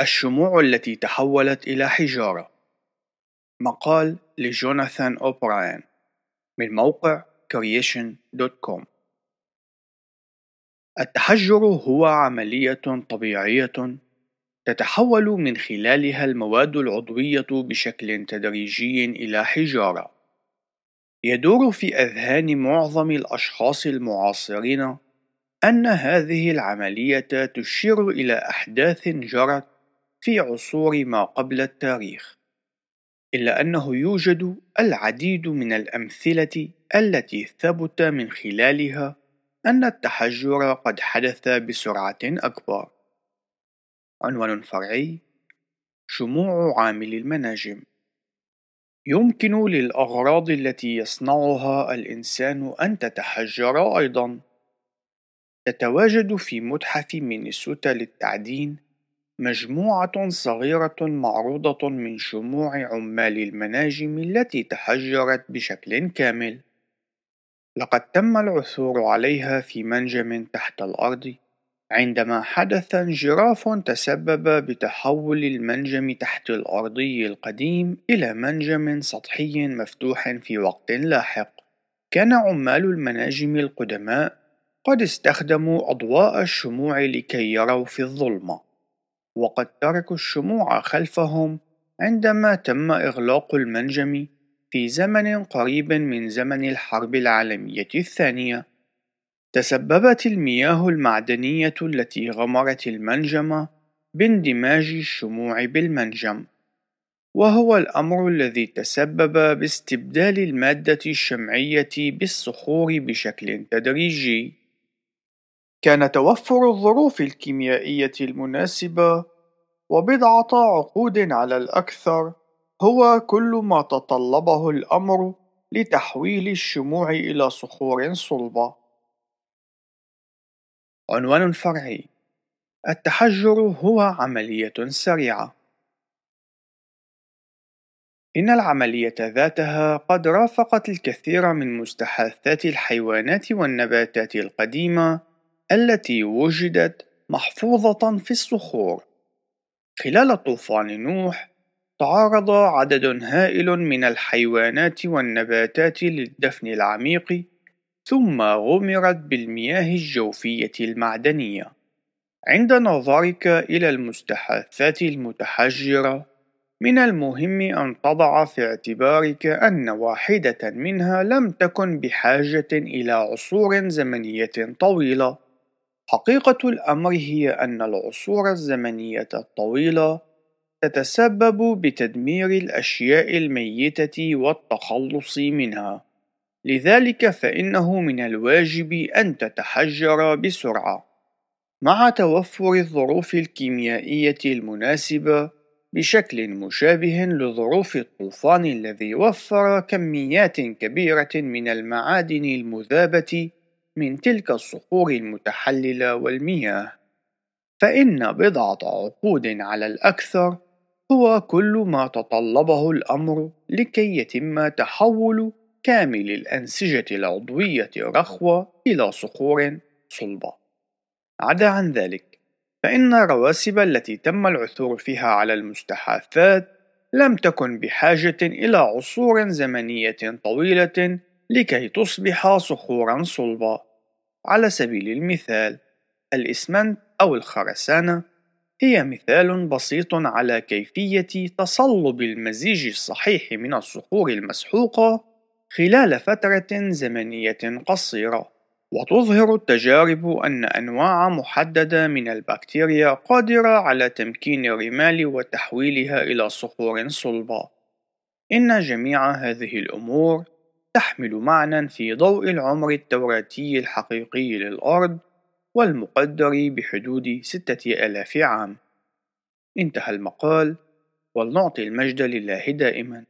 الشموع التي تحولت إلى حجارة. مقال لجوناثان أوبراين. من موقع creation.com التحجر هو عملية طبيعية تتحول من خلالها المواد العضوية بشكل تدريجي إلى حجارة. يدور في أذهان معظم الأشخاص المعاصرين أن هذه العملية تشير إلى أحداث جرت في عصور ما قبل التاريخ إلا أنه يوجد العديد من الأمثلة التي ثبت من خلالها أن التحجر قد حدث بسرعة أكبر. عنوان فرعي: شموع عامل المناجم يمكن للأغراض التي يصنعها الإنسان أن تتحجر أيضًا. تتواجد في متحف مينيسوتا للتعدين مجموعة صغيرة معروضة من شموع عمال المناجم التي تحجرت بشكل كامل. لقد تم العثور عليها في منجم تحت الأرض عندما حدث انجراف تسبب بتحول المنجم تحت الأرضي القديم إلى منجم سطحي مفتوح في وقت لاحق. كان عمال المناجم القدماء قد استخدموا أضواء الشموع لكي يروا في الظلمة. وقد تركوا الشموع خلفهم عندما تم إغلاق المنجم في زمن قريب من زمن الحرب العالمية الثانية. تسببت المياه المعدنية التي غمرت المنجم باندماج الشموع بالمنجم، وهو الأمر الذي تسبب باستبدال المادة الشمعية بالصخور بشكل تدريجي. كان توفر الظروف الكيميائية المناسبة وبضعة عقود على الأكثر هو كل ما تطلبه الأمر لتحويل الشموع إلى صخور صلبة. عنوان فرعي: التحجر هو عملية سريعة. إن العملية ذاتها قد رافقت الكثير من مستحاثات الحيوانات والنباتات القديمة التي وجدت محفوظة في الصخور. خلال طوفان نوح، تعرض عدد هائل من الحيوانات والنباتات للدفن العميق ثم غمرت بالمياه الجوفية المعدنية. عند نظرك إلى المستحاثات المتحجرة، من المهم أن تضع في اعتبارك أن واحدة منها لم تكن بحاجة إلى عصور زمنية طويلة. حقيقة الأمر هي أن العصور الزمنية الطويلة تتسبب بتدمير الأشياء الميتة والتخلص منها، لذلك فإنه من الواجب أن تتحجر بسرعة. مع توفر الظروف الكيميائية المناسبة بشكل مشابه لظروف الطوفان الذي وفر كميات كبيرة من المعادن المذابة من تلك الصخور المتحللة والمياه، فإن بضعة عقود على الأكثر هو كل ما تطلبه الأمر لكي يتم تحول كامل الأنسجة العضوية رخوة إلى صخور صلبة. عدا عن ذلك، فإن الرواسب التي تم العثور فيها على المستحاثات لم تكن بحاجة إلى عصور زمنية طويلة لكي تصبح صخورا صلبة. على سبيل المثال، الإسمنت أو الخرسانة هي مثال بسيط على كيفية تصلب المزيج الصحيح من الصخور المسحوقة خلال فترة زمنية قصيرة، وتظهر التجارب أن أنواع محددة من البكتيريا قادرة على تمكين الرمال وتحويلها إلى صخور صلبة. إن جميع هذه الأمور تحمل معنى في ضوء العمر التوراتي الحقيقي للأرض والمقدر بحدود ستة آلاف عام. انتهى المقال ولنعطي المجد لله دائما.